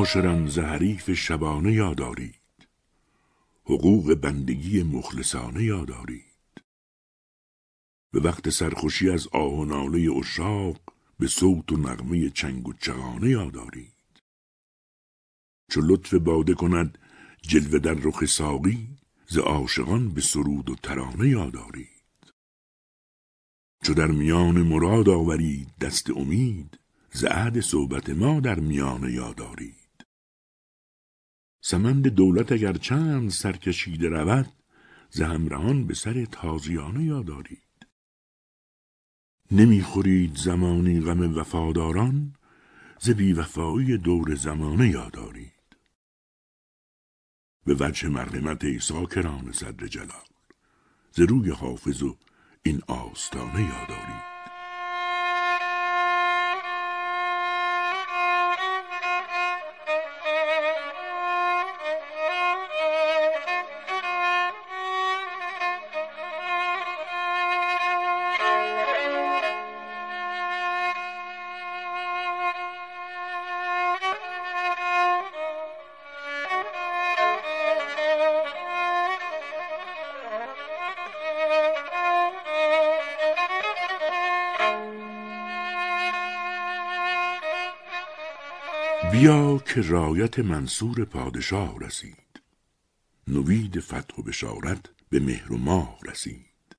معاشران ز حریف شبانه یادارید حقوق بندگی مخلصانه یادارید به وقت سرخوشی از آه و ناله اشاق به صوت و نغمه چنگ و چغانه یادارید چو لطف باده کند جلوه در رخ ساقی ز عاشقان به سرود و ترانه یادارید چو در میان مراد آورید دست امید ز عهد صحبت ما در میانه یادارید سمند دولت اگر چند سرکشیده رود ز همراهان به سر تازیانه یادارید نمی‌خورید زمانی غم وفاداران ز بیوفایی دور زمانه یادارید به وجه مرحمت ای ساکران صدر جلال ز روی حافظ و این آستانه یادارید بیا که رایت منصور پادشاه رسید. نوید فتح و بشارت به مهر و ماه رسید.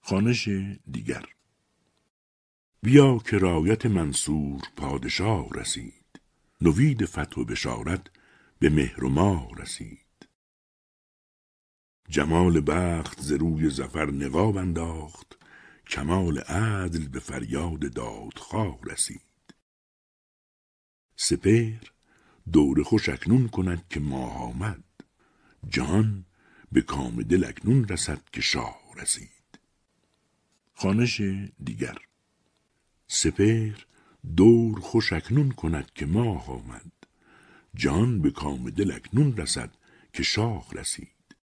خانش دیگر. بیا که رایت منصور پادشاه رسید. نوید فتح و بشارت به مهر و ماه رسید. جمال بخت ز روی زفر نقاب انداخت. کمال عدل به فریاد دادخواه رسید. سپهر دور خوش اکنون کند که ماه آمد. جهان به کام دل اکنون رسد که شاه رسید. خانش دیگر. سپهر دور خوش اکنون کند که ماه آمد. جان به کام دل اکنون رسد که شاه رسید.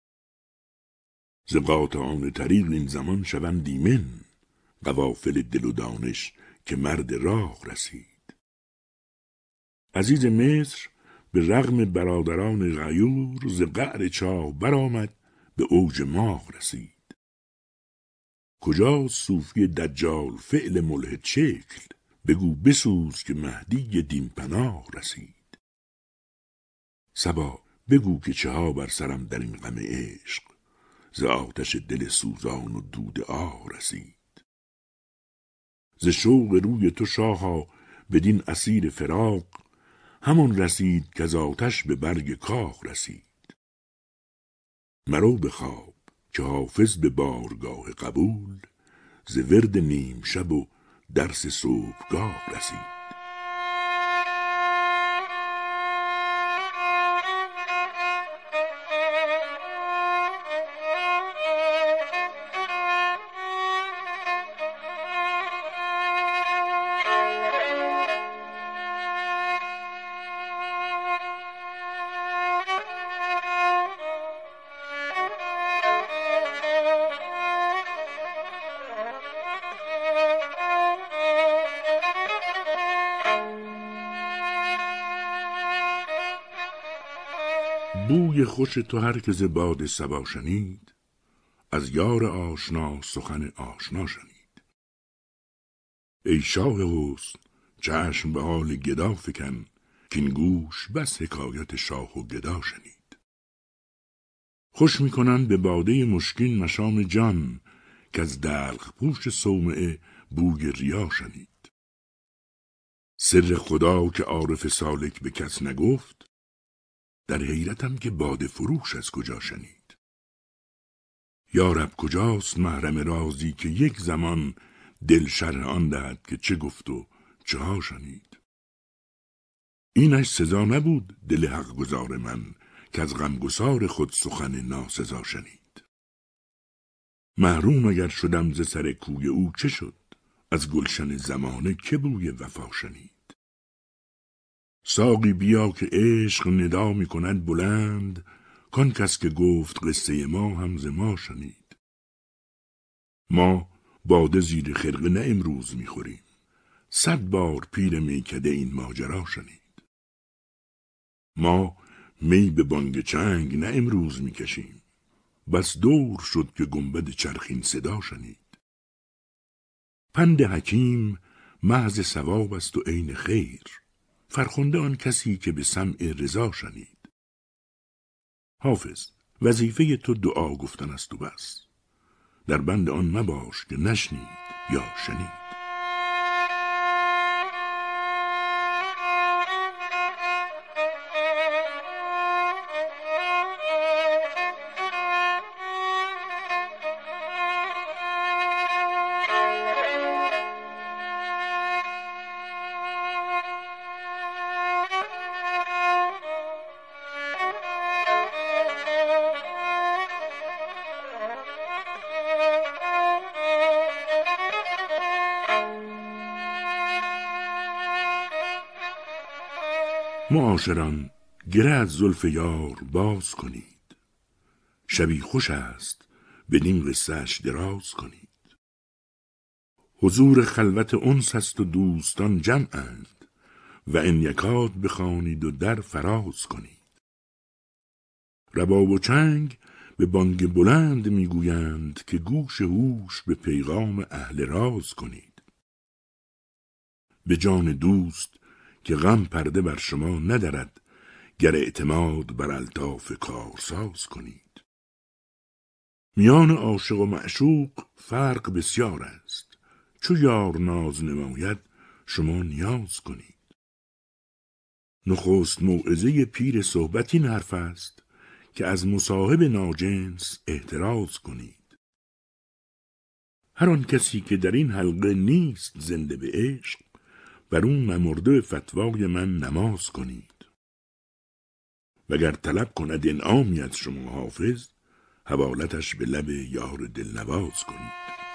ز قاطعان طریق این زمان شوند ایمن قوافل دل و دانش که مرد راه رسید. عزیز مصر به رغم برادران غیور ز قعر چاه برآمد به اوج ماه رسید. کجا صوفی دجال فعل ملحد شکل بگو بسوز که مهدی دین پناه رسید. سبا بگو که چه ها بر سرم در این غم عشق؟ ز آتش دل سوزان و دود آه رسید. ز شوق روی تو شاها بدین اسیر فراق همان رسید که از آتش به برگ کاه رسید. مرو به خواب که حافظ به بارگاه قبول ز ورد نیم شب و درس صبحگاه رسید. بوی خوش تو هر که ز باد صبا شنید از یار آشنا سخن آشنا شنید. ای شاه حسن چشم به حال گدا فکن که این گوش بس حکایت شاه و گدا شنید. خوش می‌کنند به باده مشکین مشام جان که از دلخ پوش صومعه بوی ریا شنید. سر خدا که عارف سالک به کس نگفت در حیرتم که باده فروش از کجا شنید. یارب کجاست محرم رازی که یک زمان دل شرح آن دهد که چه گفت و چه ها شنید؟ اینش سزا نبود دل حق گذار من که از غمگسار خود سخن ناسزا شنید. محروم اگر شدم ز سر کوی او چه شد؟ از گلشن زمانه که بوی وفا شنید؟ ساقی بیا که عشق ندا می کند بلند کان کس که گفت قصه ما هم ز ما شنید. ما باده زیر خرقه نه امروز می‌خوریم صد بار پیر میکده این ماجرا شنید. ما می به بانگ چنگ نه امروز می‌کشیم بس دور شد که گنبد چرخین صدا شنید. پند حکیم محض ثواب است و عین خیر. فرخنده آن کسی که به سمع رضا شنید. حافظ وظیفه تو دعا گفتن است و بس. در بند آن مباش که نشنید یا شنید. معاشران گره از زلف یار باز کنید. شبی خوش است بدین قصهش دراز کنید. حضور خلوت انس است و دوستان جمعند و ان یکاد بخوانید و در فراز کنید. رباب و چنگ به بانگ بلند می‌گویند که گوش هوش به پیغام اهل راز کنید. به جان دوست که غم پرده بر شما ندارد گر اعتماد بر الطاف کارساز کنید. میان عاشق و معشوق فرق بسیار است. چو یار ناز نماید شما نیاز کنید. نخست موعظه پیر صحبت این حرف است که از مصاحب ناجنس احتراز کنید. هر آن کسی که در این حلقه نیست زنده به عشق بر اون نمرده فتوای من نماز کنید. وگر طلب کند انعامی از شما حافظ حوالتش به لب یار دلنواز کنید.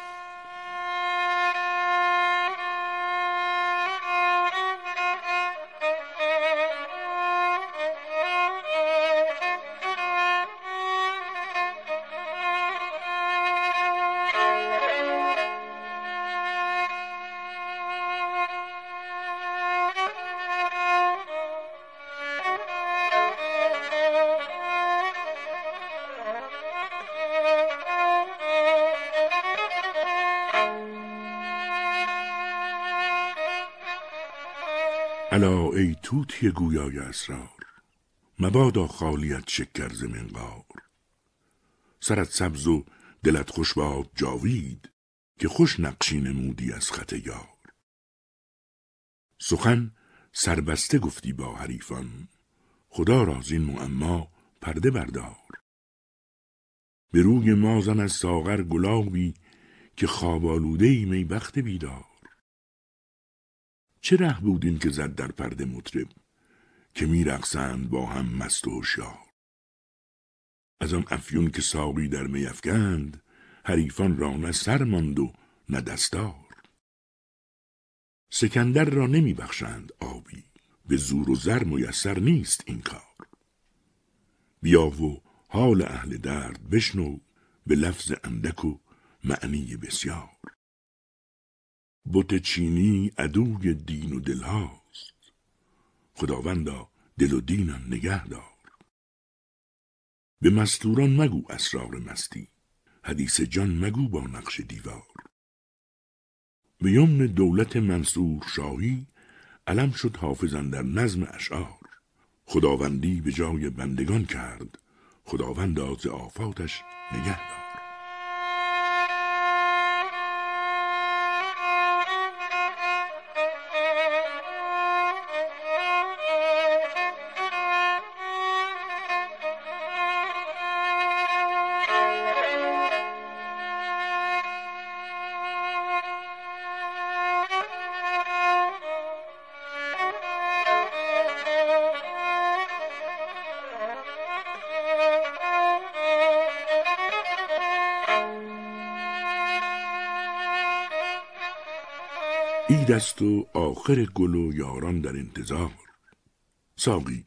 الا ای توتی گویای اسرار مبادا خالیت شکر منقار. سرت سبز و دلت خوش باد جاوید که خوش نقشی نمودی از خط یار. سخن سربسته گفتی با حریفان خدا را این معما پرده بردار. به روی مازن از ساغر گلابی که خواب ای می بخت بیدار. چه ره بود این که زد در پرده مطرب که میرقصند با هم مست و هوشیار؟ از آن افیون که ساقی در می افکند حریفان را نه سر ماند و نه دستار. سکندر را نمی بخشند آبی به زور و زر میسر نیست این کار. بیا و حال اهل درد بشنو به لفظ اندک و معنی بسیار. بت چینی عدوی دین و دل هاست. خداوندا دل و دینم نگه دار. به مستوران مگو اسرار مستی. حدیث جان مگو با نقش دیوار. به یمن دولت منصور شاهی علم شد حافظن در نظم اشعار. خداوندی به جای بندگان کرد. خداوند از آفاتش نگه دار. عید است و آخر گل و یاران در انتظار. ساقی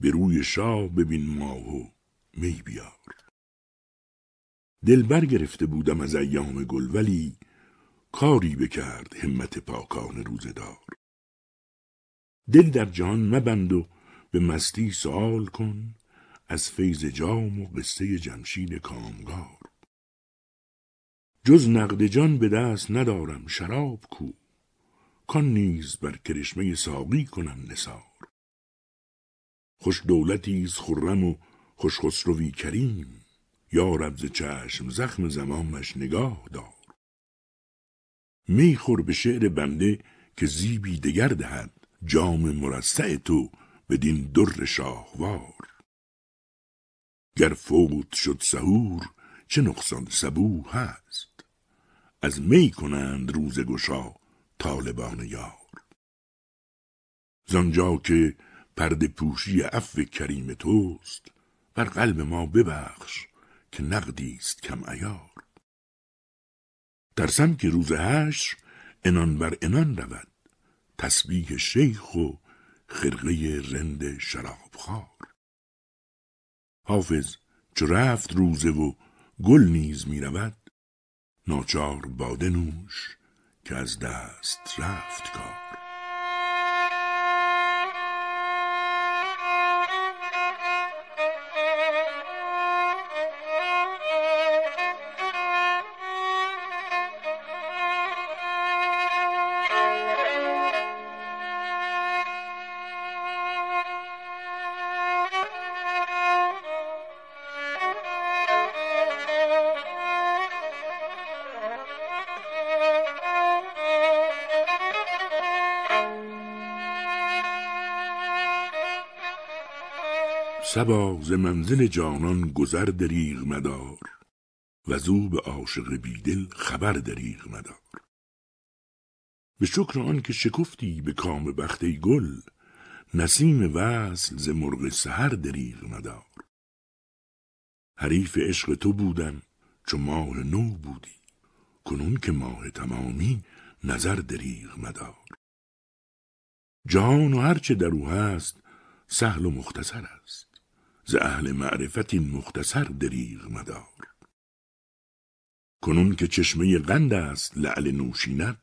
به روی شاه ببین ماه و می بیار. دل برگرفته بودم از ایام گل ولی کاری بکرد همت پاکان روزدار دل در جهان مبند و به مستی سوال کن از فیض جام و قصه جمشید کامگار. جز نقد جان به دست ندارم شراب کو. کان نیز بر کرشمه ساقی کنم نثار. خوش دولتی خرم و خوش خسروی کریم. یا رب چشم زخم زمامش نگاه دار. می خور به شعر بنده که زیبی دگر دهد جام مرصع تو بدین در شاهوار. گر فوت شد سهور چه نقصان سبو هست؟ از می کنند روز گشا طالبان یار. زانجا که پرده پوشی عفو کریم توست بر قلب ما ببخش که نقدی است کم عیار. ترسم که روز هشت انان بر انان رود تسبیح شیخ و خرقه رند شرابخوار حافظ چو رفت روزه و گل نیز می رود ناچار باده نوش که از دست رفت کار سبا ز منزل جانان گذر دریغ مدار و زو به عاشق بیدل خبر دریغ مدار به شکر آن که شکفتی به کام بخت گل نسیم وصل ز مرغ سحر دریغ مدار حریف عشق تو بودم چو ماه نو بودی کنون که ماه تمامی نظر دریغ مدار جهان و هرچه در او هست سهل و مختصر است. ز اهل معرفت این مختصر دریغ مدار. کنون که چشمه قند است لعل نوشینت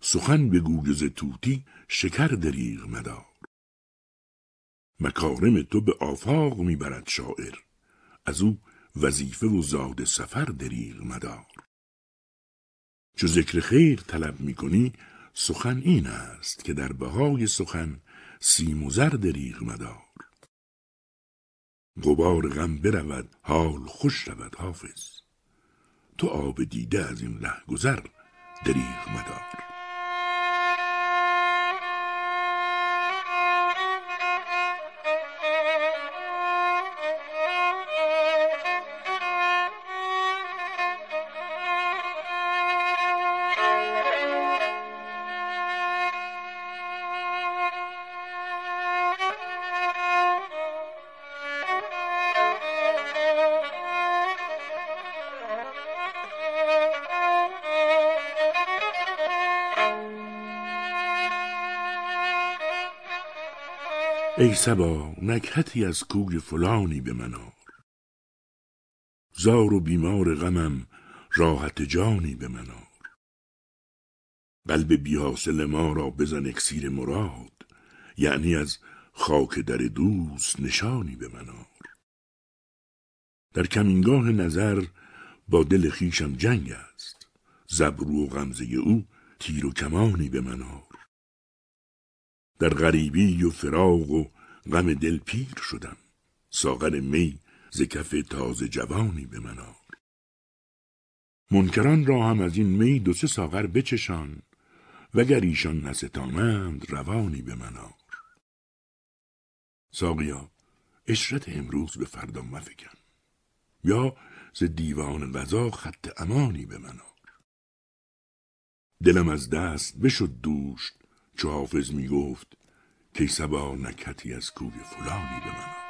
سخن بگوی ز توتی شکر دریغ مدار. مکارم تو به آفاق می‌برد شاعر از او وظیفه و زاد سفر دریغ مدار. چو ذکر خیر طلب می‌کنی سخن این است که در بهای سخن سیم و زر دریغ مدار. غبار غم برود حال خوش شود حافظ. تو آب دیده از این ره گذر دریغ مدار. ای سبا نکهتی از کوی فلانی به من آر. زار و بیمار غمم راحت جانی به من آر. قلب بیحاصل ما را بزن اکسیر مراد یعنی از خاک در دوست نشانی به من آر. در کمینگاه نظر با دل خیشم جنگ است زبرو و غمزه او تیر و کمانی به من آر. در غریبی و فراغ و غم دل پیر شدم. ساغر می ز کف تازه جوانی به من آر. منکران را هم از این می دو سه ساغر بچشان وگر ایشان نستانند روانی به من آر. ساقیا اشرت امروز به فردا مفکن. یا ز دیوان غذا خط امانی به من آر. دلم از دست بشد دوش چو حافظ می گفت که سبا نکتی از کوی فلانی به من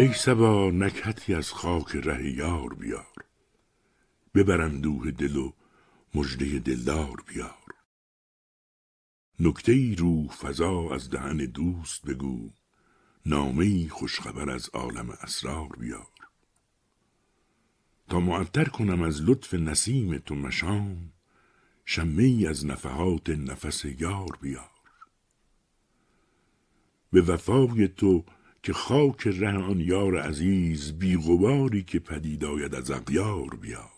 ای سبا نکهتی از خاک ره یار بیار. ببرم دوه دل و مژده دلدار بیار. نکته ای روح فضا از دهن دوست بگو نامه ای خوشخبر از عالم اسرار بیار. تا معطر کنم از لطف نسیم تو مشام شمه ای از نفحات نفس یار بیار. به وفای تو که خاک ره آن یار عزیز بی غباری که پدید آید از اغیار بیار.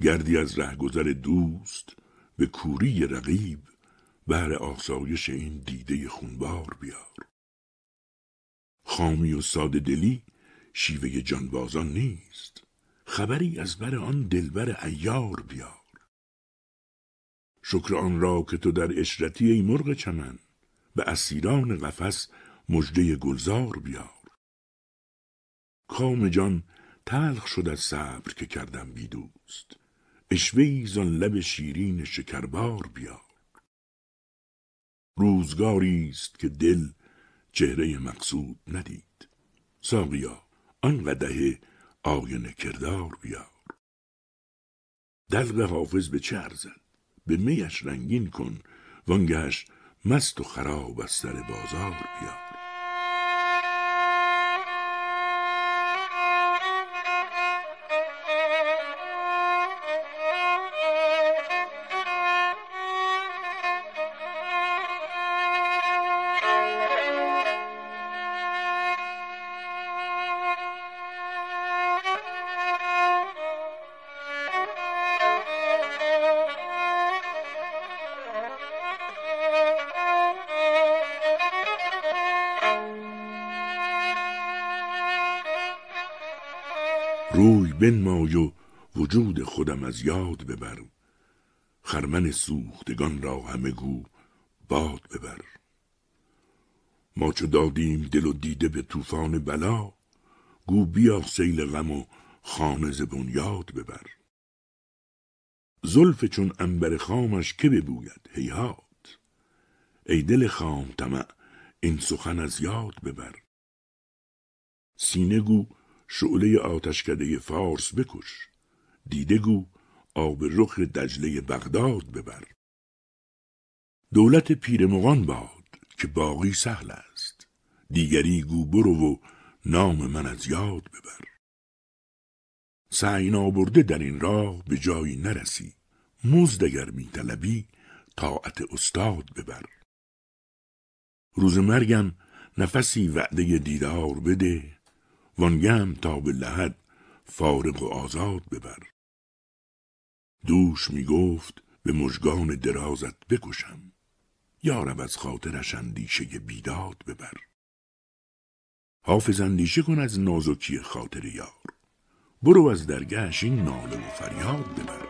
گردی از رهگذر دوست به کوری رقیب بهر آسایش این دیده خونبار بیار. خامی و ساده دلی شیوه جانبازان نیست خبری از بر آن دلبر ایار بیار. شکر آن را که تو در اشرتی ای مرغ چمن به اسیران قفس مژده گلزار بیار. کام جان تلخ شد از صبر که کردم بی دوست. اشوه زان لب شیرین شکربار بیار. روزگاری است که دل چهره مقصود ندید. ساقیا آن قده آینه کردار بیار. دلق حافظ به چه ارزد؟ به میش رنگین کن وانگهش مست و خراب از سر بازار بیار. بنمای و وجود خودم از یاد ببر. خرمن سوختگان را همه گو باد ببر. ما چو دادیم دل و دیده به طوفان بلا گو بیا سیل غم و خانه ز بنیاد ببر. زلف چون انبر خامش که ببوید هیهات؟ ای دل خام طمع این سخن از یاد ببر. سینه گو شعله آتشکده فارس بکش. دیده گو آب رخ دجله بغداد ببر. دولت پیرمغان باد که باقی سهل است. دیگری گو برو و نام من از یاد ببر. سعی نابرده در این راه به جایی نرسی. مزد اگر می طلبی طاعت استاد ببر. روز مرگم نفسی وعده دیدار بده. وانگم تا به لحد فارغ و آزاد ببر. دوش می گفت به مژگان درازت بکشم. یارب از خاطرش اندیشه بیداد ببر. حافظ اندیشه کن از نازکی خاطر یار. برو از درگهش این ناله و فریاد ببر.